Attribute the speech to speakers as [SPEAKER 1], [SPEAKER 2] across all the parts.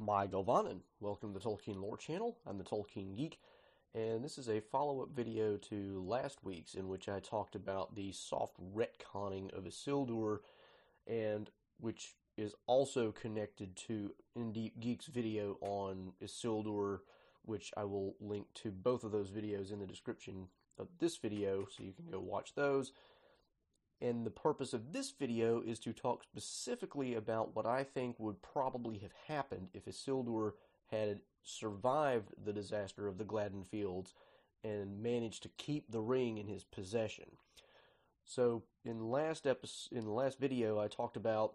[SPEAKER 1] Mae govannen. Welcome to the Tolkien Lore Channel. I'm the Tolkien Geek, and this is a follow up video to last week's in which I talked about the soft retconning of Isildur, and which is also connected to In Deep Geek's video on Isildur, which I will link to both of those videos in the description of this video so you can go watch those. And the purpose of this video is to talk specifically about what I think would probably have happened if Isildur had survived the disaster of the Gladden Fields and managed to keep the ring in his possession. So in last episode, in the last video, I talked about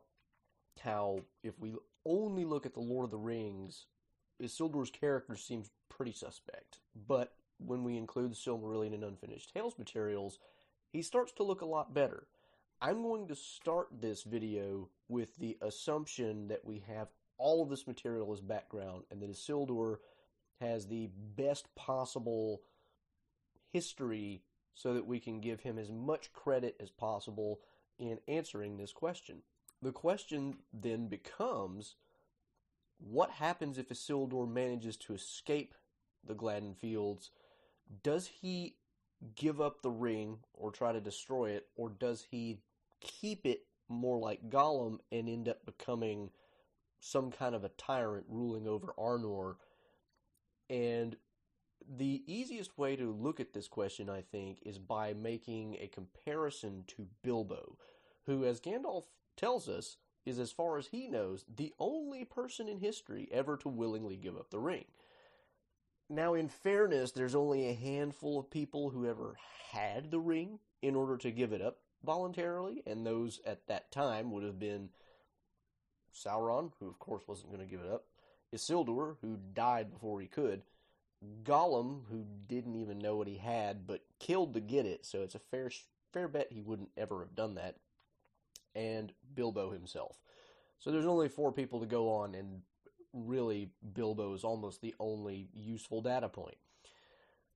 [SPEAKER 1] how if we only look at the Lord of the Rings, Isildur's character seems pretty suspect. But when we include the Silmarillion and Unfinished Tales materials, he starts to look a lot better. I'm going to start this video with the assumption that we have all of this material as background and that Isildur has the best possible history so that we can give him as much credit as possible in answering this question. The question then becomes what happens if Isildur manages to escape the Gladden Fields? Does he give up the ring or try to destroy it, or does he keep it more like Gollum and end up becoming some kind of a tyrant ruling over Arnor? And the easiest way to look at this question, I think, is by making a comparison to Bilbo, who, as Gandalf tells us, is, as far as he knows, the only person in history ever to willingly give up the ring. Now, in fairness, there's only a handful of people who ever had the ring in order to give it up voluntarily, and those at that time would have been Sauron, who of course wasn't going to give it up, Isildur, who died before he could, Gollum, who didn't even know what he had but killed to get it, so it's a fair fair bet he wouldn't ever have done that, and Bilbo himself. So there's only four people to go on, and really Bilbo is almost the only useful data point.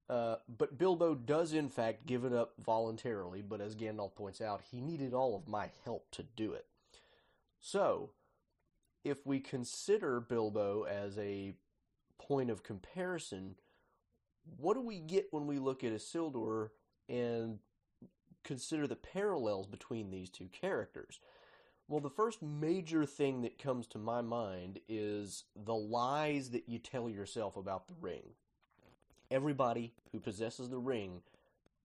[SPEAKER 1] Uh, but Bilbo does, in fact, give it up voluntarily, but as Gandalf points out, he needed all of my help to do it. So, if we consider Bilbo as a point of comparison, what do we get when we look at Isildur and consider the parallels between these two characters? Well, the first major thing that comes to my mind is the lies that you tell yourself about the ring. Everybody who possesses the ring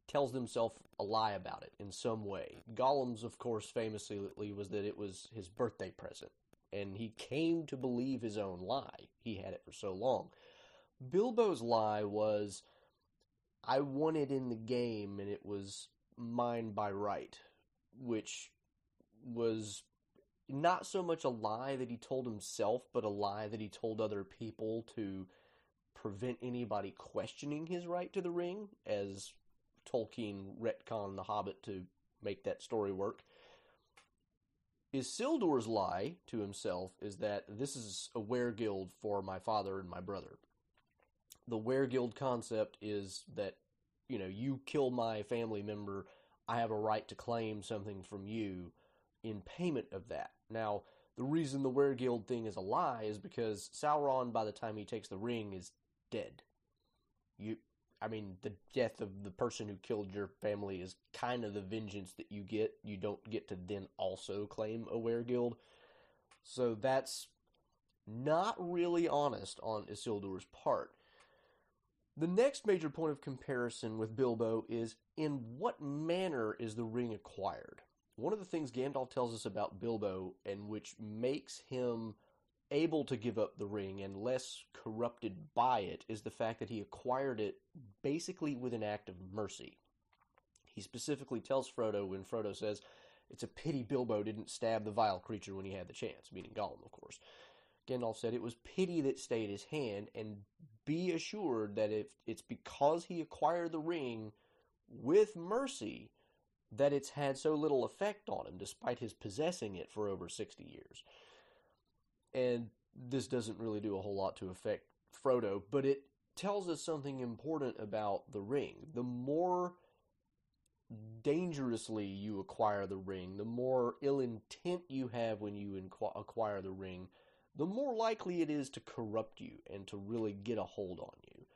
[SPEAKER 1] tells themselves a lie about it in some way. Gollum's, of course, famously was that it was his birthday present, and he came to believe his own lie. He had it for so long. Bilbo's lie was, I won it in the game, and it was mine by right, which was not so much a lie that he told himself, but a lie that he told other people to prevent anybody questioning his right to the ring, as Tolkien retconned The Hobbit to make that story work. Isildur's lie to himself is that this is a weregild for my father and my brother. The weregild concept is that, you know, you kill my family member, I have a right to claim something from you in payment of that. Now, the reason the weregild thing is a lie is because Sauron, by the time he takes the ring, is dead. You, I mean, the death of the person who killed your family is kind of the vengeance that you get. You don't get to then also claim a weregild. So that's not really honest on Isildur's part. The next major point of comparison with Bilbo is in what manner is the ring acquired? One of the things Gandalf tells us about Bilbo and which makes him able to give up the ring and less corrupted by it is the fact that he acquired it basically with an act of mercy. He specifically tells Frodo when Frodo says, It's a pity Bilbo didn't stab the vile creature when he had the chance, meaning Gollum, of course. Gandalf said it was pity that stayed his hand, and be assured that if it's because he acquired the ring with mercy that it's had so little effect on him, despite his possessing it for over 60 years and this doesn't really do a whole lot to affect Frodo, but it tells us something important about the ring. The more dangerously you acquire the ring, the more ill intent you have when you acquire the ring, the more likely it is to corrupt you and to really get a hold on you.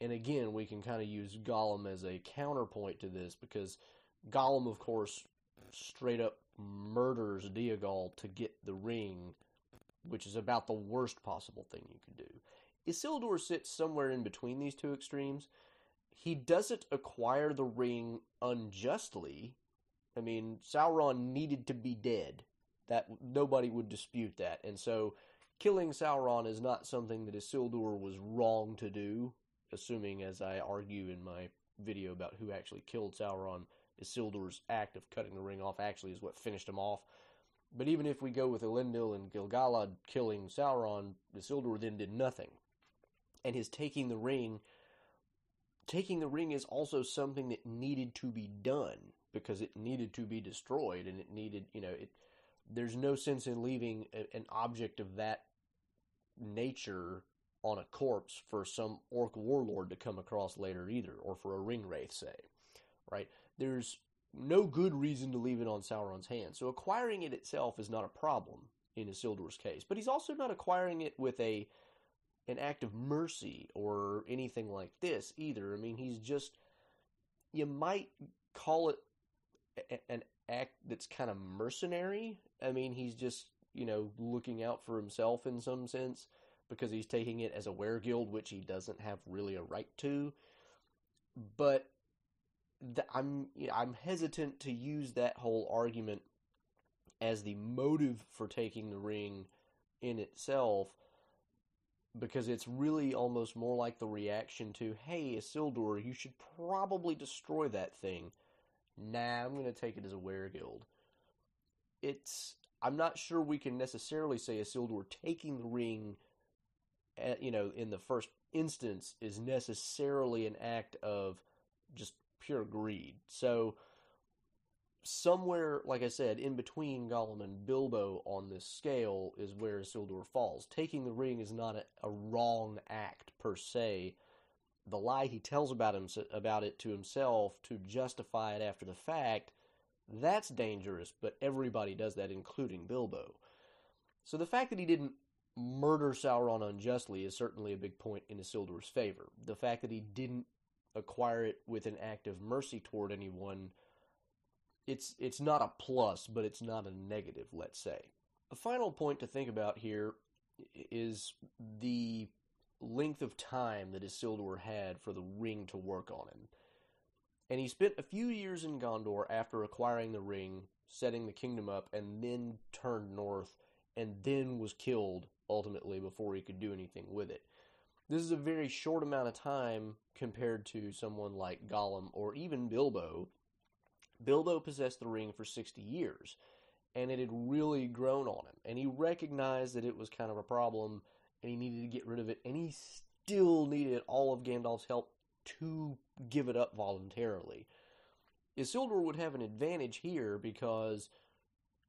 [SPEAKER 1] And again, we can kind of use Gollum as a counterpoint to this because Gollum, of course, straight up murders Déagol to get the ring, which is about the worst possible thing you could do. Isildur sits somewhere in between these two extremes. He doesn't acquire the ring unjustly. I mean, Sauron needed to be dead. That nobody would dispute that. And so killing Sauron is not something that Isildur was wrong to do, assuming as I argue in my video about who actually killed Sauron, Isildur's act of cutting the ring off actually is what finished him off. But even if we go with Elendil and Gil-galad killing Sauron, Isildur then did nothing. And his taking the ring, taking the ring is also something that needed to be done because it needed to be destroyed and it needed, you know, it. There's no sense in leaving a, an object of that nature on a corpse for some orc warlord to come across later either, or for a ring wraith, say, right? There's no good reason to leave it on Sauron's hands. So acquiring it itself is not a problem in Isildur's case. But he's also not acquiring it with a an act of mercy or anything like this either. I mean, he's just you might call it a, an act that's kind of mercenary. I mean, he's just, you know, looking out for himself in some sense because he's taking it as a weregild, which he doesn't have really a right to. But I'm I'm hesitant to use that whole argument as the motive for taking the ring in itself because it's really almost more like the reaction to hey Isildur you should probably destroy that thing. Nah I'm going to take it as a weregild it's I'm not sure we can necessarily say Isildur taking the ring at, eh, you know in the first instance is necessarily an act of just pure greed. So somewhere, like I said, in between Gollum and Bilbo on this scale is where Isildur falls. Taking the ring is not a, a wrong act per se. The lie he tells about him about it to himself to justify it after the fact, that's dangerous, but everybody does that, including Bilbo. So the fact that he didn't murder Sauron unjustly is certainly a big point in Isildur's favor. The fact that he didn't acquire it with an act of mercy toward anyone, it's it's not a plus, but it's not a negative, let's say. A final point to think about here is the length of time that Isildur had for the ring to work on him. And he spent a few years in Gondor after acquiring the ring, setting the kingdom up, and then turned north, and then was killed ultimately before he could do anything with it. This is a very short amount of time compared to someone like Gollum or even Bilbo. Bilbo possessed the ring for 60 years, and it had really grown on him. And he recognized that it was kind of a problem, and he needed to get rid of it, and he still needed all of Gandalf's help to give it up voluntarily. Isildur would have an advantage here because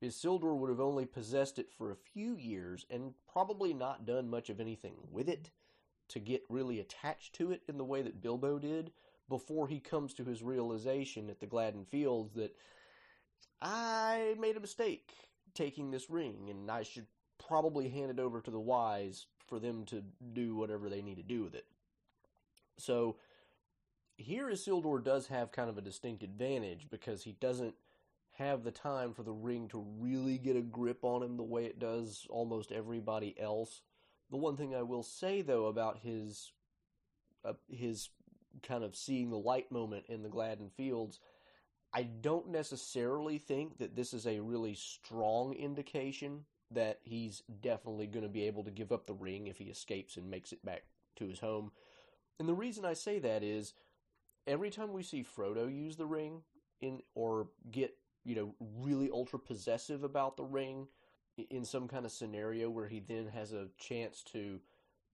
[SPEAKER 1] Isildur would have only possessed it for a few years and probably not done much of anything with it to get really attached to it in the way that Bilbo did before he comes to his realization at the Gladden Fields that I made a mistake taking this ring and I should probably hand it over to the wise for them to do whatever they need to do with it. So here Isildur does have kind of a distinct advantage because he doesn't have the time for the ring to really get a grip on him the way it does almost everybody else. The one thing I will say though about his uh, his kind of seeing the light moment in the Gladden Fields, I don't necessarily think that this is a really strong indication that he's definitely going to be able to give up the ring if he escapes and makes it back to his home. And the reason I say that is every time we see Frodo use the ring in or get, you know, really ultra possessive about the ring, in some kind of scenario where he then has a chance to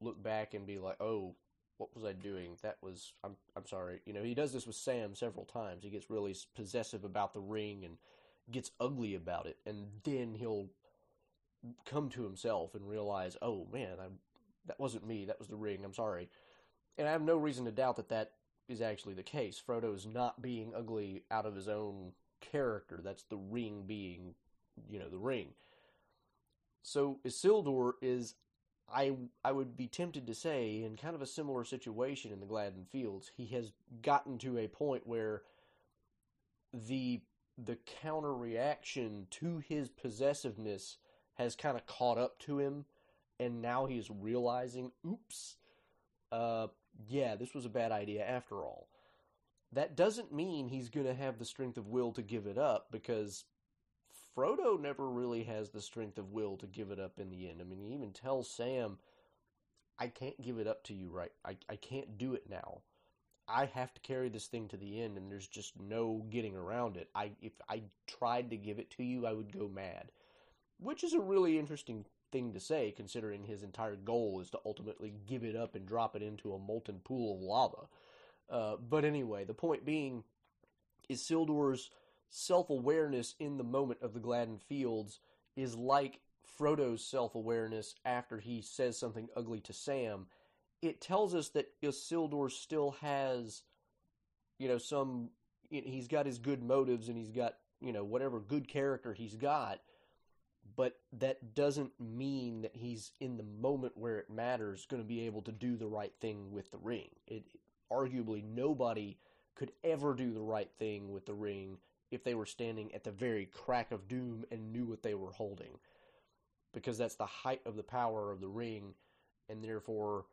[SPEAKER 1] look back and be like, "Oh, what was I doing? That was I'm I'm sorry." You know, he does this with Sam several times. He gets really possessive about the ring and gets ugly about it, and then he'll come to himself and realize, "Oh man, I'm that wasn't me. That was the ring. I'm sorry." And I have no reason to doubt that that is actually the case. Frodo is not being ugly out of his own character. That's the ring being, you know, the ring. So Isildur is I I would be tempted to say, in kind of a similar situation in the Gladden Fields, he has gotten to a point where the the counter reaction to his possessiveness has kind of caught up to him, and now he is realizing, oops, uh, yeah, this was a bad idea after all. That doesn't mean he's going to have the strength of will to give it up because Frodo never really has the strength of will to give it up in the end. I mean, he even tells Sam, I can't give it up to you right. I, I can't do it now. I have to carry this thing to the end and there's just no getting around it. I if I tried to give it to you, I would go mad. Which is a really interesting thing to say considering his entire goal is to ultimately give it up and drop it into a molten pool of lava. Uh, but anyway, the point being is Isildur's self awareness in the moment of the Gladden Fields is like Frodo's self awareness after he says something ugly to Sam. It tells us that Isildur still has, you know, some. He's got his good motives and he's got, you know, whatever good character he's got, but that doesn't mean that he's in the moment where it matters going to be able to do the right thing with the ring. It, arguably nobody could ever do the right thing with the ring if they were standing at the very crack of doom and knew what they were holding. Because that's the height of the power of the ring, and therefore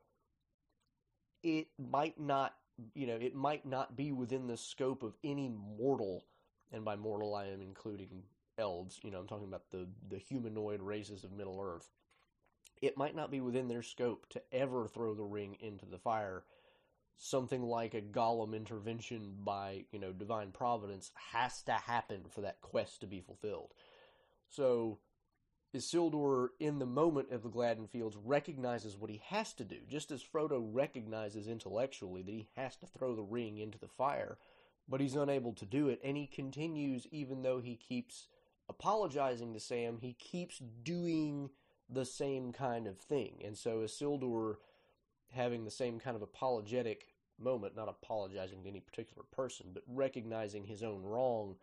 [SPEAKER 1] it might not, you know, it might not be within the scope of any mortal, and by mortal I am including elves, you know, I'm talking about the, the humanoid races of Middle Earth. It might not be within their scope to ever throw the ring into the fire something like a Gollum intervention by, you know, divine providence has to happen for that quest to be fulfilled. So Isildur, in the moment of the Gladden Fields, recognizes what he has to do, just as Frodo recognizes intellectually that he has to throw the ring into the fire, but he's unable to do it, and he continues, even though he keeps apologizing to Sam, he keeps doing the same kind of thing. And so Isildur having the same kind of apologetic moment, not apologizing to any particular person, but recognizing his own wrong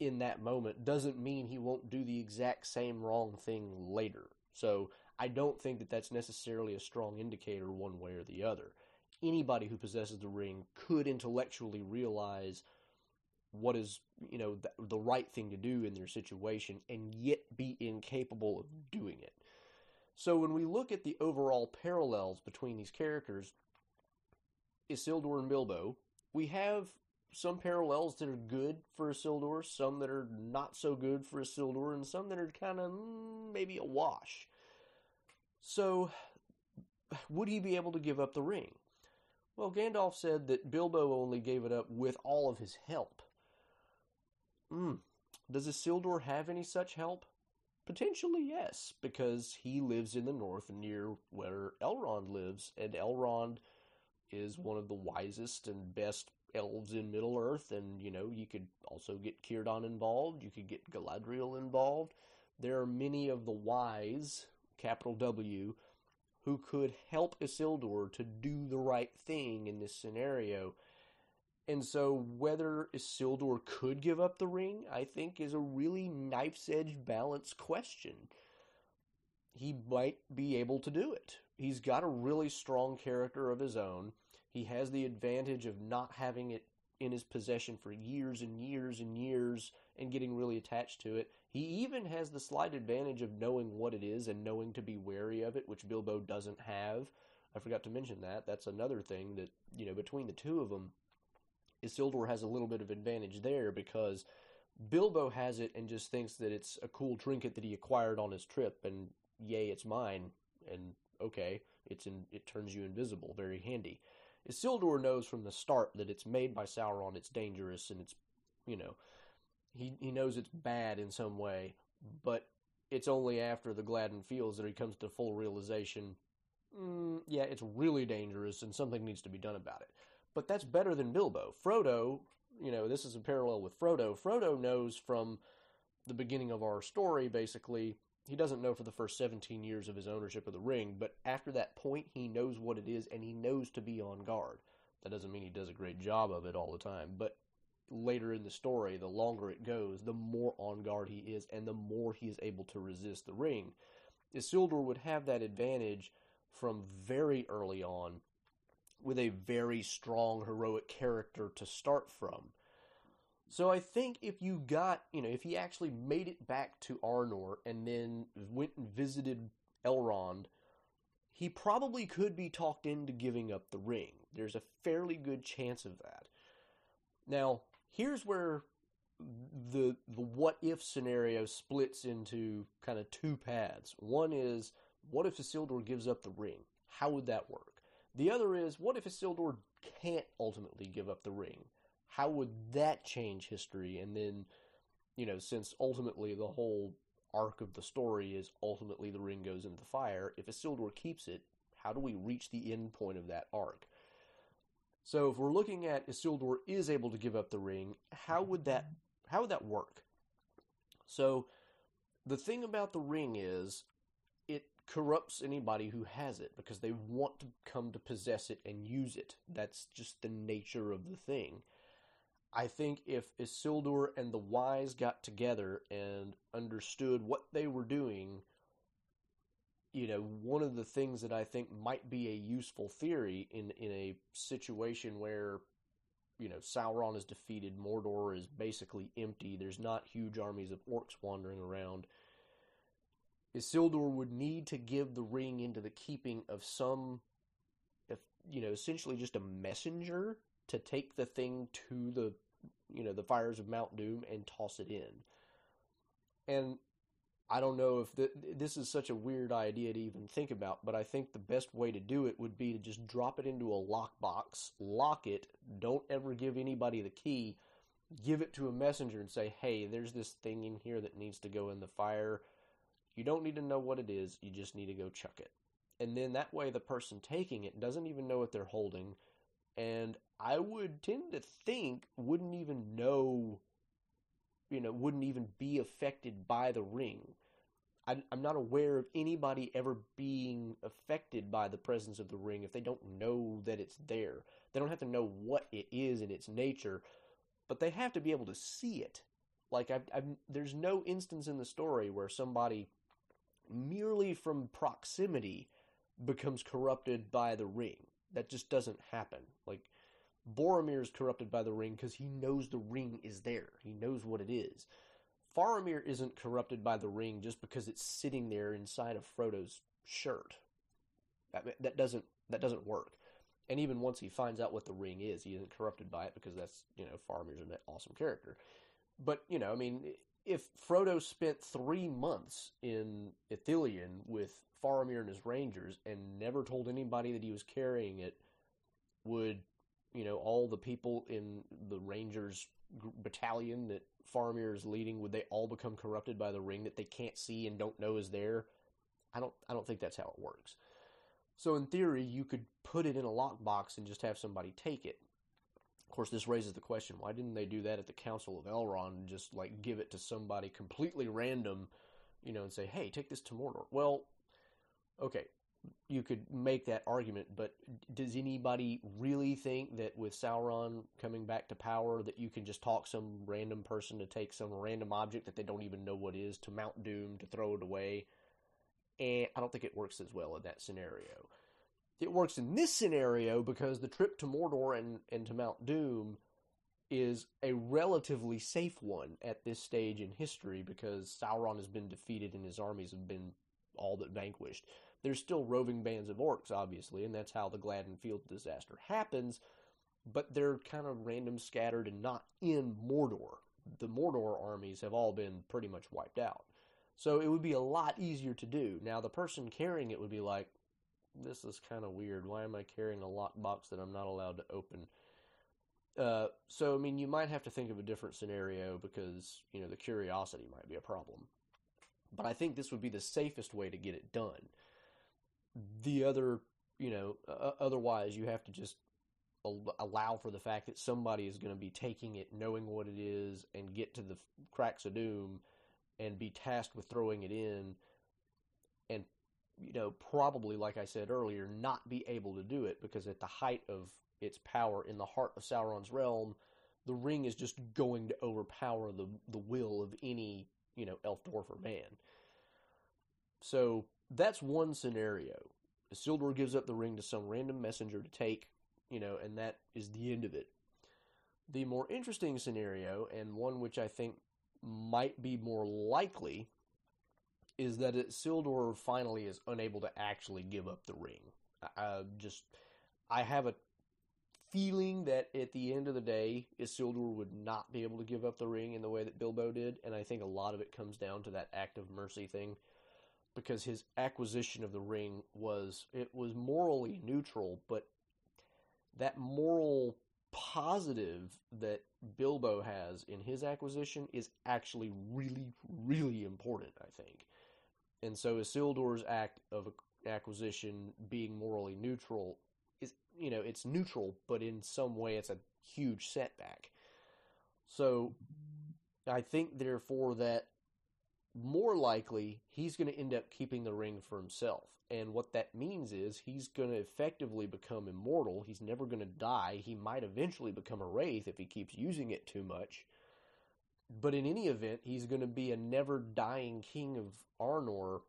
[SPEAKER 1] in that moment doesn't mean he won't do the exact same wrong thing later. So I don't think that that's necessarily a strong indicator one way or the other. Anybody who possesses the ring could intellectually realize what is, you know, the, the right thing to do in their situation and yet be incapable of doing it. So when we look at the overall parallels between these characters, Isildur and Bilbo, we have some parallels that are good for Isildur, some that are not so good for Isildur, and some that are kind of mm, maybe a wash. So, would he be able to give up the ring? Well, Gandalf said that Bilbo only gave it up with all of his help. Hmm. Does Isildur have any such help? Potentially, yes, because he lives in the north near where Elrond lives, and Elrond is one of the wisest and best elves in Middle Earth, and you know, you could also get Círdan involved, you could get Galadriel involved. There are many of the wise, capital W, who could help Isildur to do the right thing in this scenario and so, whether Isildur could give up the ring, I think, is a really knife's edge balance question. He might be able to do it. He's got a really strong character of his own. He has the advantage of not having it in his possession for years and years and years and getting really attached to it. He even has the slight advantage of knowing what it is and knowing to be wary of it, which Bilbo doesn't have. I forgot to mention that. That's another thing that, you know, between the two of them, Isildur has a little bit of advantage there because Bilbo has it and just thinks that it's a cool trinket that he acquired on his trip, and yay, it's mine. And okay, it's in, it turns you invisible, very handy. Isildur knows from the start that it's made by Sauron, it's dangerous, and it's, you know, he he knows it's bad in some way, but it's only after the Gladden Fields that he comes to full realization. Mm, yeah, it's really dangerous, and something needs to be done about it but that's better than Bilbo. Frodo, you know, this is a parallel with Frodo. Frodo knows from the beginning of our story, basically, he doesn't know for the first 17 years of his ownership of the ring, but after that point, he knows what it is and he knows to be on guard. That doesn't mean he does a great job of it all the time, but later in the story, the longer it goes, the more on guard he is and the more he is able to resist the ring. Isildur would have that advantage from very early on with a very strong heroic character to start from. So I think if you got, you know, if he actually made it back to Arnor and then went and visited Elrond, he probably could be talked into giving up the ring. There's a fairly good chance of that. Now, here's where the the what if scenario splits into kind of two paths. One is what if Isildur gives up the ring? How would that work? The other is what if Isildur can't ultimately give up the ring? How would that change history? And then, you know, since ultimately the whole arc of the story is ultimately the ring goes into the fire, if Isildur keeps it, how do we reach the end point of that arc? So if we're looking at Isildur is able to give up the ring, how would that how would that work? So the thing about the ring is it corrupts anybody who has it because they want to come to possess it and use it. That's just the nature of the thing. I think if Isildur and the wise got together and understood what they were doing, you know, one of the things that I think might be a useful theory in in a situation where you know, Sauron is defeated, Mordor is basically empty, there's not huge armies of orcs wandering around. Isildur would need to give the ring into the keeping of some, if, you know, essentially just a messenger to take the thing to the, you know, the fires of Mount Doom and toss it in. And I don't know if the, this is such a weird idea to even think about, but I think the best way to do it would be to just drop it into a lockbox, lock it, don't ever give anybody the key, give it to a messenger and say, hey, there's this thing in here that needs to go in the fire. You don't need to know what it is, you just need to go chuck it. And then that way the person taking it doesn't even know what they're holding, and I would tend to think wouldn't even know you know, wouldn't even be affected by the ring. I, am not aware of anybody ever being affected by the presence of the ring if they don't know that it's there. They don't have to know what it is in its nature, but they have to be able to see it. Like, I've, I've, there's no instance in the story where somebody merely from proximity becomes corrupted by the ring. That just doesn't happen. Like, Boromir is corrupted by the ring because he knows the ring is there. He knows what it is. Faramir isn't corrupted by the ring just because it's sitting there inside of Frodo's shirt. That, that doesn't that doesn't work. And even once he finds out what the ring is, he isn't corrupted by it because that's you know Faramir's an awesome character. But you know, I mean, if Frodo spent three months in Ithilien with Faramir and his rangers and never told anybody that he was carrying it, would you know, all the people in the Rangers battalion that Faramir is leading, would they all become corrupted by the ring that they can't see and don't know is there? I don't I don't think that's how it works. So in theory, you could put it in a lockbox and just have somebody take it. Of course, this raises the question: Why didn't they do that at the Council of Elrond and just like give it to somebody completely random, you know, and say, "Hey, take this to Mordor"? Well, okay, you could make that argument, but does anybody really think that with Sauron coming back to power that you can just talk some random person to take some random object that they don't even know what is to Mount Doom to throw it away? And I don't think it works as well in that scenario. It works in this scenario because the trip to Mordor and, and to Mount Doom is a relatively safe one at this stage in history because Sauron has been defeated and his armies have been all but vanquished. There's still roving bands of orcs, obviously, and that's how the Gladden Field disaster happens, but they're kind of random scattered and not in Mordor. The Mordor armies have all been pretty much wiped out. So it would be a lot easier to do. Now, the person carrying it would be like, this is kind of weird. Why am I carrying a lockbox that I'm not allowed to open? Uh, so, I mean, you might have to think of a different scenario because, you know, the curiosity might be a problem. But I think this would be the safest way to get it done the other, you know, uh, otherwise you have to just allow for the fact that somebody is going to be taking it, knowing what it is, and get to the cracks of doom and be tasked with throwing it in and you know probably like I said earlier not be able to do it because at the height of its power in the heart of Sauron's realm the ring is just going to overpower the the will of any you know elf dwarf or man. So that's one scenario. Isildur gives up the ring to some random messenger to take, you know, and that is the end of it. The more interesting scenario, and one which I think might be more likely, is that Isildur finally is unable to actually give up the ring. I just, I have a feeling that at the end of the day, Isildur would not be able to give up the ring in the way that Bilbo did, and I think a lot of it comes down to that act of mercy thing, because his acquisition of the ring was it was morally neutral, but that moral positive that Bilbo has in his acquisition is actually really, really important, I think. And so Isildur's act of acquisition being morally neutral is, you know, it's neutral, but in some way it's a huge setback. So I think, therefore, that more likely he's going to end up keeping the ring for himself. And what that means is he's going to effectively become immortal. He's never going to die. He might eventually become a wraith if he keeps using it too much. But in any event, he's going to be a never dying king of Arnor,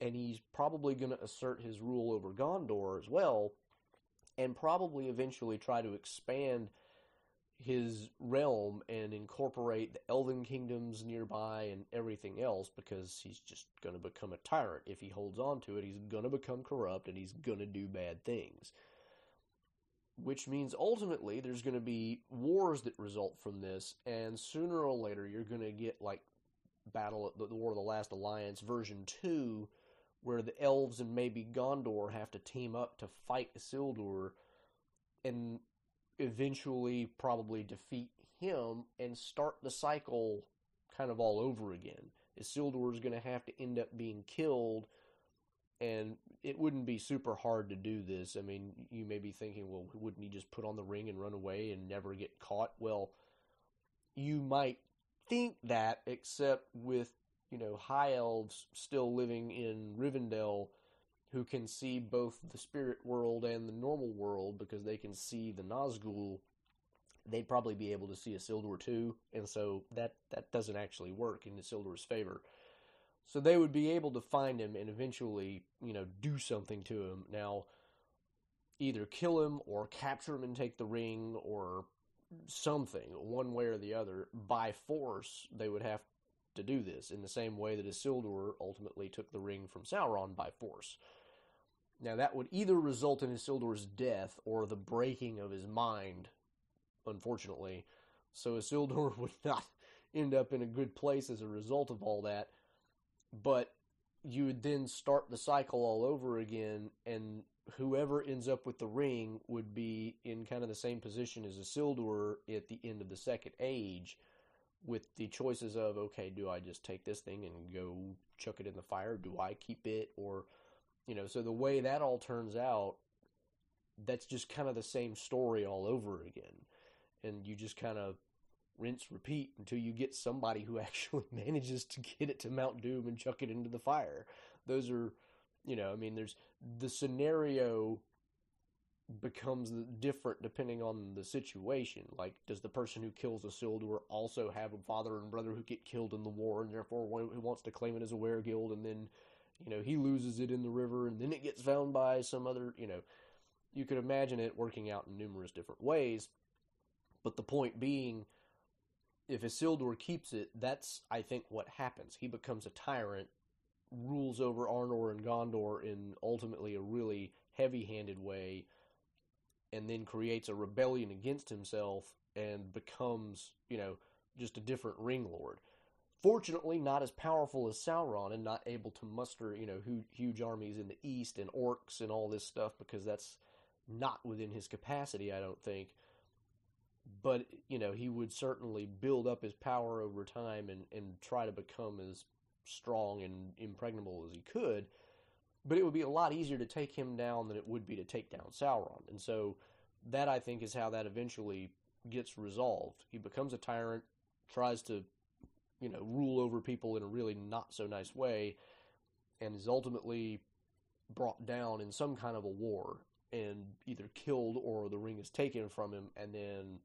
[SPEAKER 1] and he's probably going to assert his rule over Gondor as well, and probably eventually try to expand his realm and incorporate the elven kingdoms nearby and everything else because he's just going to become a tyrant. If he holds on to it, he's going to become corrupt and he's going to do bad things. Which means ultimately there's going to be wars that result from this, and sooner or later you're going to get like Battle the War of the Last Alliance version 2 where the elves and maybe Gondor have to team up to fight Isildur and eventually probably defeat him and start the cycle kind of all over again. Isildur is going to have to end up being killed, and it wouldn't be super hard to do this. I mean, you may be thinking, well, wouldn't he just put on the ring and run away and never get caught? Well, you might think that, except with, you know, high elves still living in Rivendell who can see both the spirit world and the normal world because they can see the Nazgul, they'd probably be able to see Isildur too, and so that that doesn't actually work in Isildur's favor. So they would be able to find him and eventually, you know, do something to him. Now, either kill him or capture him and take the ring or something, one way or the other, by force. They would have to do this in the same way that Isildur ultimately took the ring from Sauron by force. Now, that would either result in Isildur's death or the breaking of his mind, unfortunately. So Isildur would not end up in a good place as a result of all that. But you would then start the cycle all over again, and whoever ends up with the ring would be in kind of the same position as Isildur at the end of the Second Age, with the choices of okay, do I just take this thing and go chuck it in the fire? Do I keep it or you know? So the way that all turns out, that's just kind of the same story all over again, and you just kind of rinse repeat until you get somebody who actually manages to get it to Mount Doom and chuck it into the fire. Those are, you know, I mean, there's the scenario becomes different depending on the situation. Like, does the person who kills Isildur also have a father and brother who get killed in the war, and therefore who wants to claim it as a weregild, and then, you know, he loses it in the river, and then it gets found by some other, you know, you could imagine it working out in numerous different ways. But the point being, if Isildur keeps it, that's I think what happens. He becomes a tyrant, rules over Arnor and Gondor in ultimately a really heavy-handed way and then creates a rebellion against himself and becomes, you know, just a different ring lord. Fortunately, not as powerful as Sauron and not able to muster, you know, huge armies in the east and orcs and all this stuff because that's not within his capacity, I don't think. But, you know, he would certainly build up his power over time and, and try to become as strong and impregnable as he could but it would be a lot easier to take him down than it would be to take down Sauron. And so that I think is how that eventually gets resolved. He becomes a tyrant, tries to, you know, rule over people in a really not so nice way, and is ultimately brought down in some kind of a war and either killed or the ring is taken from him, and then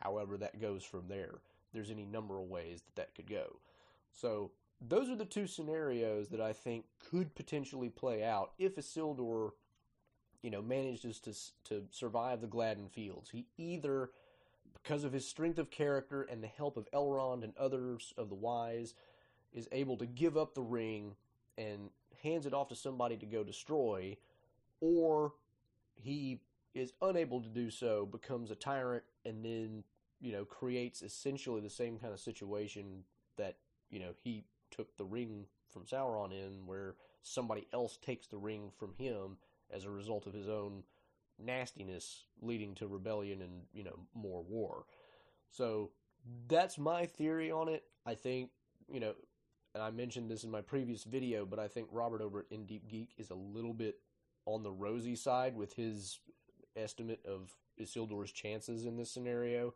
[SPEAKER 1] however that goes from there. There's any number of ways that that could go. So those are the two scenarios that I think could potentially play out if Isildur, you know, manages to to survive the Gladden Fields. He either, because of his strength of character and the help of Elrond and others of the wise, is able to give up the ring and hands it off to somebody to go destroy, or he is unable to do so, becomes a tyrant, and then you know creates essentially the same kind of situation that you know he took the ring from Sauron in, where somebody else takes the ring from him as a result of his own nastiness, leading to rebellion and you know more war. So that's my theory on it. I think you know, and I mentioned this in my previous video, but I think Robert over at In Deep Geek is a little bit on the rosy side with his estimate of Isildur's chances in this scenario.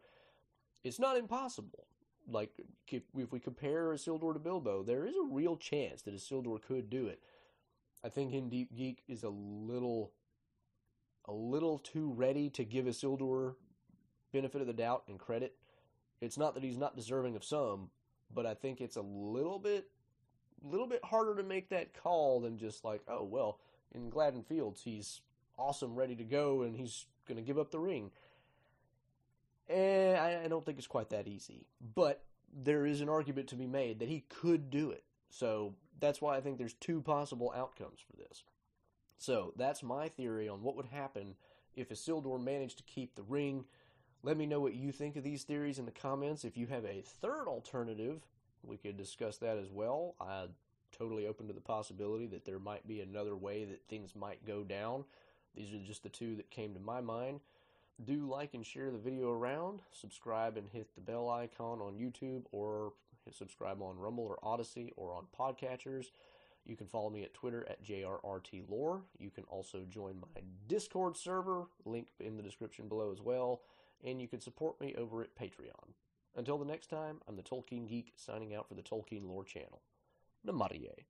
[SPEAKER 1] It's not impossible. Like if, if we compare Isildur to Bilbo, there is a real chance that Isildur could do it. I think In Deep Geek is a little a little too ready to give Isildur benefit of the doubt and credit. It's not that he's not deserving of some, but I think it's a little bit little bit harder to make that call than just like, oh well, in Gladden Fields he's awesome, ready to go, and he's going to give up the ring. And I, I don't think it's quite that easy, but there is an argument to be made that he could do it. So that's why I think there's two possible outcomes for this. So that's my theory on what would happen if Isildur managed to keep the ring. Let me know what you think of these theories in the comments. If you have a third alternative, we could discuss that as well. I'm totally open to the possibility that there might be another way that things might go down. These are just the two that came to my mind. Do like and share the video around. Subscribe and hit the bell icon on YouTube or subscribe on Rumble or Odysee or on podcatchers. You can follow me at Twitter at JRRTLore. You can also join my Discord server, link in the description below as well. And you can support me over at Patreon. Until the next time, I'm the Tolkien Geek signing out for the Tolkien Lore channel. Namarie.